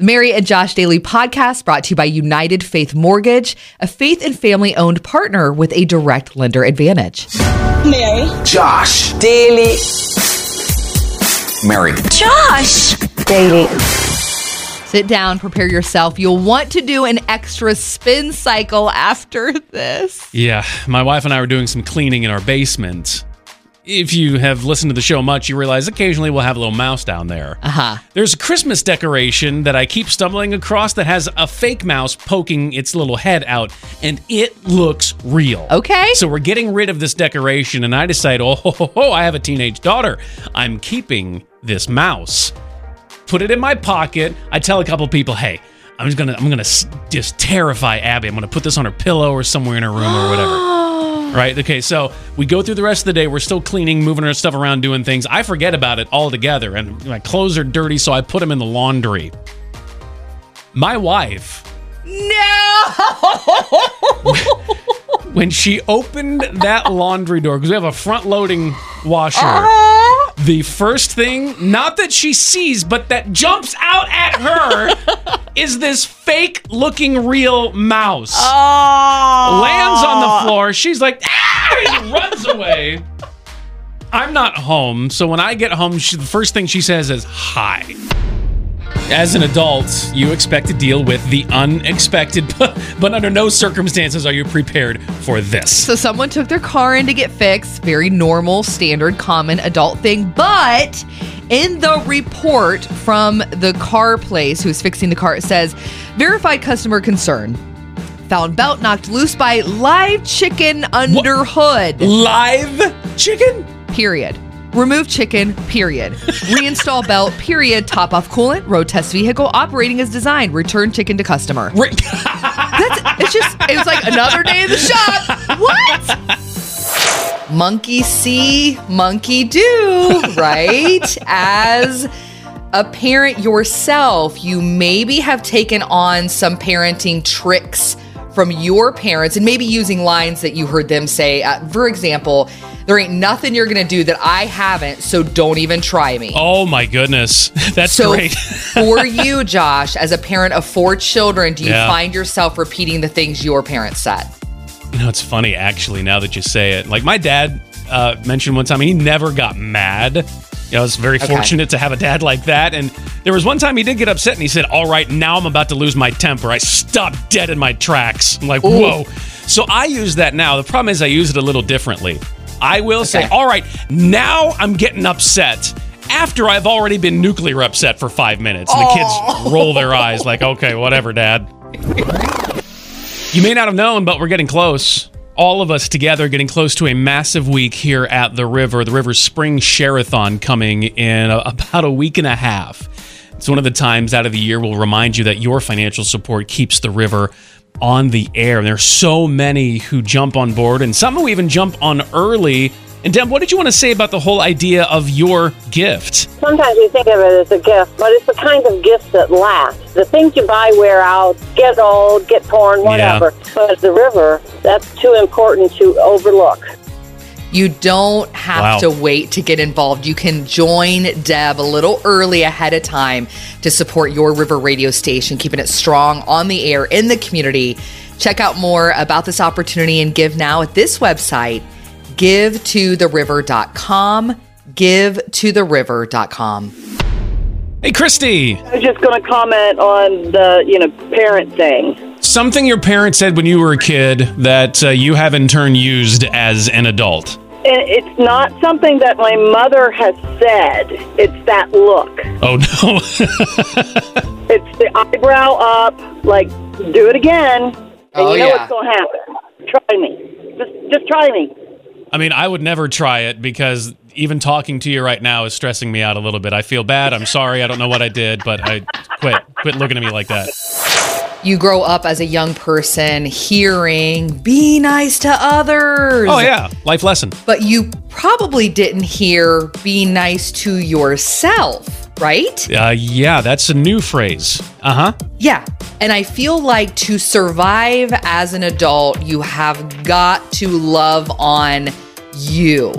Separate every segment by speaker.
Speaker 1: The Mary and Josh Daily podcast brought to you by United Faith Mortgage, a faith and family owned partner with a direct lender advantage.
Speaker 2: Mary.
Speaker 3: Josh.
Speaker 2: Daily.
Speaker 3: Mary.
Speaker 2: Josh. Daily.
Speaker 1: Sit down, prepare yourself. You'll want to do an extra spin cycle after this.
Speaker 4: Yeah, my wife and I were doing some cleaning in our basement. If you have listened to the show much, you realize occasionally we'll have a little mouse down there.
Speaker 1: Uh huh.
Speaker 4: There's a Christmas decoration that I keep stumbling across that has a fake mouse poking its little head out, and it looks real.
Speaker 1: Okay.
Speaker 4: So we're getting rid of this decoration, and I decide, oh, ho, ho, ho, I have a teenage daughter. I'm keeping this mouse. Put it in my pocket. I tell a couple people, hey, I'm just gonna, I'm gonna s- just terrify Abby. I'm gonna put this on her pillow or somewhere in her room or whatever. Right. Okay. So we go through the rest of the day. We're still cleaning, moving our stuff around, doing things. I forget about it altogether, and my clothes are dirty, so I put them in the laundry. My wife,
Speaker 1: No.
Speaker 4: when she opened that laundry door, because we have a front loading washer,
Speaker 1: Uh-huh.
Speaker 4: the first thing, not that she sees, but that jumps out at her, is this fake looking real mouse.
Speaker 1: Oh.
Speaker 4: Floor. She's like, ah! Runs away. I'm not home, so when I get home, she, the first thing she says is hi. As an adult, you expect to deal with the unexpected, but under no circumstances are you prepared for this.
Speaker 1: So someone took their car in to get fixed. Very normal, standard, common adult thing. But in the report from the car place who's fixing the car, it says verified customer concern. Found belt knocked loose by live chicken under hood.
Speaker 4: Live chicken?
Speaker 1: Period. Remove chicken, period. Reinstall belt, period. Top off coolant. Road test vehicle operating as designed. Return chicken to customer.
Speaker 4: Ri-
Speaker 1: That's it's just it was like another day in the shop. What? Monkey see, monkey do, right? As a parent yourself, you maybe have taken on some parenting tricks from your parents and maybe using lines that you heard them say. Uh, for example, there ain't nothing you're gonna do that I haven't, so don't even try me.
Speaker 4: oh my goodness. That's
Speaker 1: So,
Speaker 4: great.
Speaker 1: for you, Josh, as a parent of four children, do you
Speaker 4: Yeah.
Speaker 1: find yourself repeating the things your parents said?
Speaker 4: You know, it's funny actually now that you say it. Like my dad uh, mentioned one time, he never got mad. You know, I was very
Speaker 1: Okay.
Speaker 4: fortunate to have a dad like that. And there was one time he did get upset and he said, All right, now I'm about to lose my temper. I stopped dead in my tracks. I'm like, Whoa. So I use that now. The problem is I use it a little differently. I will say, All right, now I'm getting upset. After I've already been nuclear upset for five minutes, and the kids oh. roll their eyes like, okay, whatever, dad. You may not have known, but we're getting close. All of us together getting close to a massive week here at the river. The river's spring share-a-thon coming in a- about a week and a half. It's one of the times out of the year we'll remind you that your financial support keeps the river on the air. And there's so many who jump on board, and some who even jump on early. And Deb, what did you want to say about the whole idea of your gift?
Speaker 5: Sometimes we think of it as a gift, but it's the kind of gift that lasts. The things you buy wear out, get old, get torn, whatever. But the river, that's too important to overlook.
Speaker 1: You don't have
Speaker 4: Wow.
Speaker 1: to wait to get involved. You can join Deb a little early ahead of time to support your river radio station, keeping it strong on the air in the community. Check out more about this opportunity and give now at this website, givetothe.river.com. Givetothe.river.com.
Speaker 4: Hey, Christy,
Speaker 5: I was just going to comment on the, you know, parent thing.
Speaker 4: something your parents said when you were a kid that uh, you have in turn used as an adult.
Speaker 5: And it's not something that my mother has said. It's that look.
Speaker 4: Oh no.
Speaker 5: It's the eyebrow up, like, do it again. And
Speaker 1: Oh,
Speaker 5: you know
Speaker 1: yeah.
Speaker 5: what's going to happen. Try me. Just, just try me.
Speaker 4: I mean, I would never try it because even talking to you right now is stressing me out a little bit. I feel bad. I'm sorry. I don't know what I did, but I quit. Quit looking at me like that.
Speaker 1: You grow up as a young person hearing, be nice to others.
Speaker 4: Oh yeah, life lesson.
Speaker 1: but you probably didn't hear be nice to yourself, right?
Speaker 4: Uh, yeah, that's a new phrase. Uh huh.
Speaker 1: Yeah. And I feel like to survive as an adult, you have got to love on you.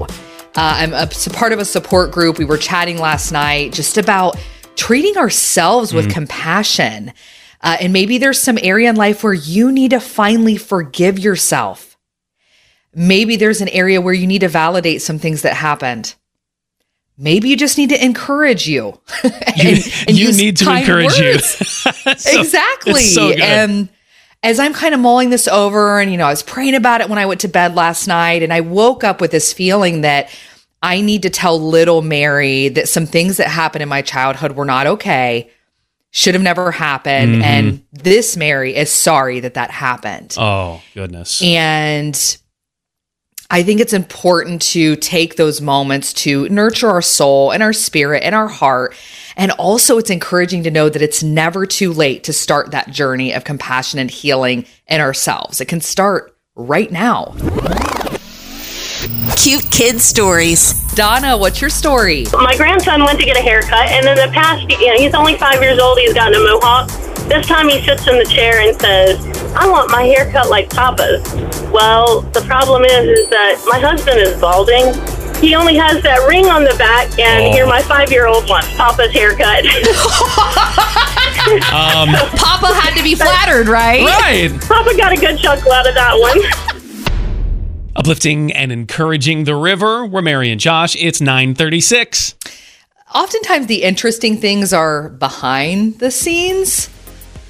Speaker 1: Uh, I'm a, part of a support group. We were chatting last night just about treating ourselves with compassion. Uh, and maybe there's some area in life where you need to finally forgive yourself. Maybe there's an area where you need to validate some things that happened. Maybe you just need to encourage you.
Speaker 4: You, you need to encourage you. So-
Speaker 1: exactly.
Speaker 4: so.
Speaker 1: And as I'm kind of mulling this over, and you know, I was praying about it when I went to bed last night, and I woke up with this feeling that I need to tell little Mary that some things that happened in my childhood were not okay, should have never happened,
Speaker 4: Mm-hmm.
Speaker 1: and this Mary is sorry that that happened.
Speaker 4: oh goodness.
Speaker 1: And I think it's important to take those moments to nurture our soul and our spirit and our heart. And also, it's encouraging to know that it's never too late to start that journey of compassion and healing in ourselves. It can start right now.
Speaker 3: Cute kid stories.
Speaker 1: Donna, what's your story?
Speaker 5: My grandson went to get a haircut, and in the past, you know, he's only five years old. He's gotten a mohawk. This time, he sits in the chair and says, "I want my haircut like Papa's." Well, the problem is, is that my husband is balding. He only has that ring on the back, and
Speaker 4: Oh.
Speaker 5: here my five-year-old wants Papa's haircut.
Speaker 4: Um,
Speaker 1: Papa had to be flattered, right?
Speaker 4: right.
Speaker 5: Papa got a good chuckle out of that one.
Speaker 4: Uplifting and encouraging the river. We're Mary and Josh. It's 936.
Speaker 1: Oftentimes, the interesting things are behind the scenes.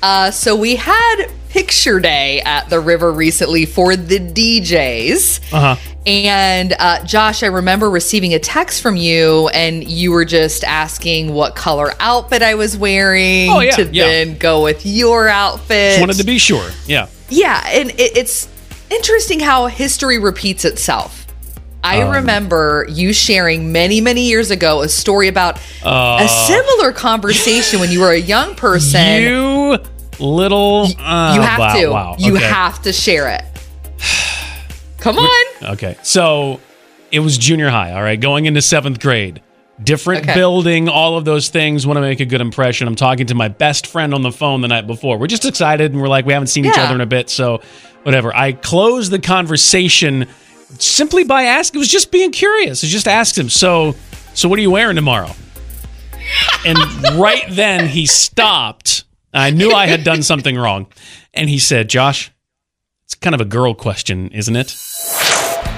Speaker 1: Uh, so we had picture day at the river recently for the DJs.
Speaker 4: Uh-huh.
Speaker 1: And uh, Josh, I remember receiving a text from you, and you were just asking what color outfit I was wearing
Speaker 4: Oh, yeah,
Speaker 1: to
Speaker 4: yeah.
Speaker 1: then go with your outfit.
Speaker 4: Just wanted to be sure. Yeah.
Speaker 1: Yeah, and it, it's interesting how history repeats itself. I
Speaker 4: Um,
Speaker 1: remember you sharing many, many years ago a story about a similar conversation when you were a young person.
Speaker 4: You little. uh,
Speaker 1: you have
Speaker 4: wow,
Speaker 1: to.
Speaker 4: Wow.
Speaker 1: You
Speaker 4: okay.
Speaker 1: have to share it. Come on.
Speaker 4: Okay. So it was junior high. All right. Going into seventh grade. Different
Speaker 1: Okay.
Speaker 4: building, all of those things. Want to make a good impression. I'm talking to my best friend on the phone the night before. We're just excited and we're like, we haven't seen each other in a bit. So, whatever. I closed the conversation simply by asking. It was just being curious. I just asked him, so, so what are you wearing tomorrow? And right then he stopped. I knew I had done something wrong. And he said, Josh, it's kind of a girl question, isn't it?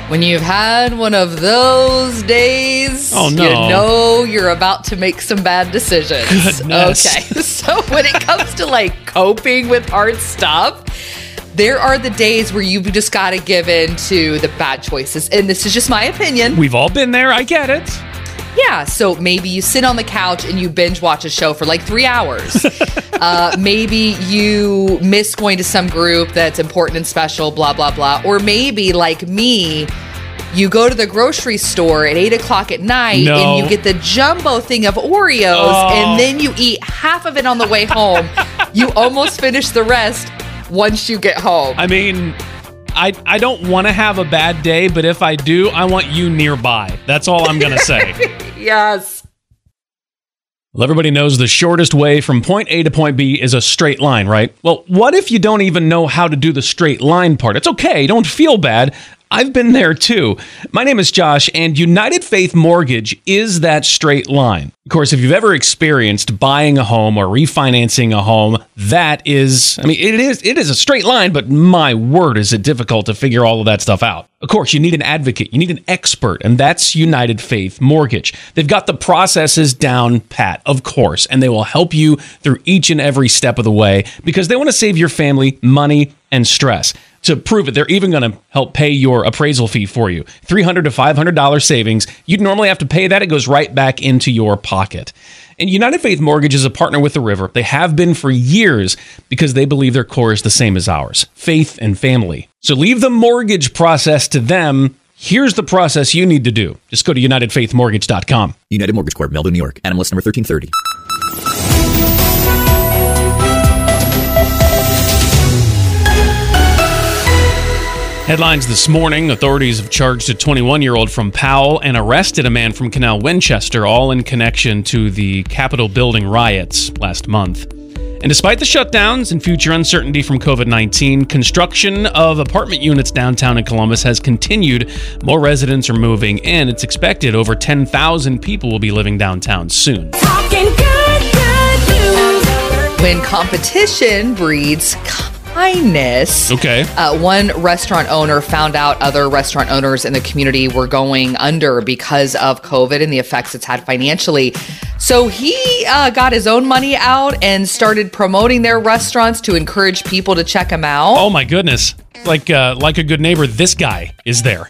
Speaker 1: When you've had one of those days,
Speaker 4: Oh, no.
Speaker 1: you know you're about to make some bad decisions.
Speaker 4: Goodness.
Speaker 1: Okay. So when it comes to like coping with hard stuff, there are the days where you've just got to give in to the bad choices. And this is just my opinion.
Speaker 4: We've all been there. I get it.
Speaker 1: Yeah, so maybe you sit on the couch and you binge watch a show for like three hours. uh, maybe you miss going to some group that's important and special, blah, blah, blah. Or maybe, like me, you go to the grocery store at eight o'clock at night
Speaker 4: No.
Speaker 1: and you get the jumbo thing of Oreos
Speaker 4: Oh.
Speaker 1: and then you eat half of it on the way home. you almost finish the rest once you get home.
Speaker 4: I mean, I I don't want to have a bad day, but if I do, I want you nearby. That's all I'm gonna say.
Speaker 1: yes.
Speaker 4: well, everybody knows the shortest way from point A to point B is a straight line, right? Well, what if you don't even know how to do the straight line part? It's okay. Don't feel bad. I've been there too. My name is Josh, and United Faith Mortgage is that straight line. Of course, if you've ever experienced buying a home or refinancing a home, that is, I mean, it is it is a straight line, but my word, is it difficult to figure all of that stuff out. Of course, you need an advocate, you need an expert, and that's United Faith Mortgage. They've got the processes down pat, of course, and they will help you through each and every step of the way because they want to save your family money and stress. To prove it, they're even going to help pay your appraisal fee for you. $300 to $500 savings. You'd normally have to pay that. It goes right back into your pocket. And United Faith Mortgage is a partner with the River. They have been for years because they believe their core is the same as ours faith and family. So leave the mortgage process to them. Here's the process you need to do. Just go to UnitedFaithMortgage.com.
Speaker 6: United Mortgage Corp, Melville, New York. NMLS number 1330.
Speaker 4: Headlines this morning authorities have charged a 21 year old from Powell and arrested a man from Canal Winchester, all in connection to the Capitol building riots last month. And despite the shutdowns and future uncertainty from COVID 19, construction of apartment units downtown in Columbus has continued. More residents are moving in. It's expected over 10,000 people will be living downtown soon.
Speaker 3: Talking good, good.
Speaker 1: When competition breeds kindness.
Speaker 4: Okay.
Speaker 1: Uh, one restaurant owner found out other restaurant owners in the community were going under because of COVID and the effects it's had financially. So he uh, got his own money out and started promoting their restaurants to encourage people to check them out.
Speaker 4: Oh my goodness. Like uh, like a good neighbor, this guy is there.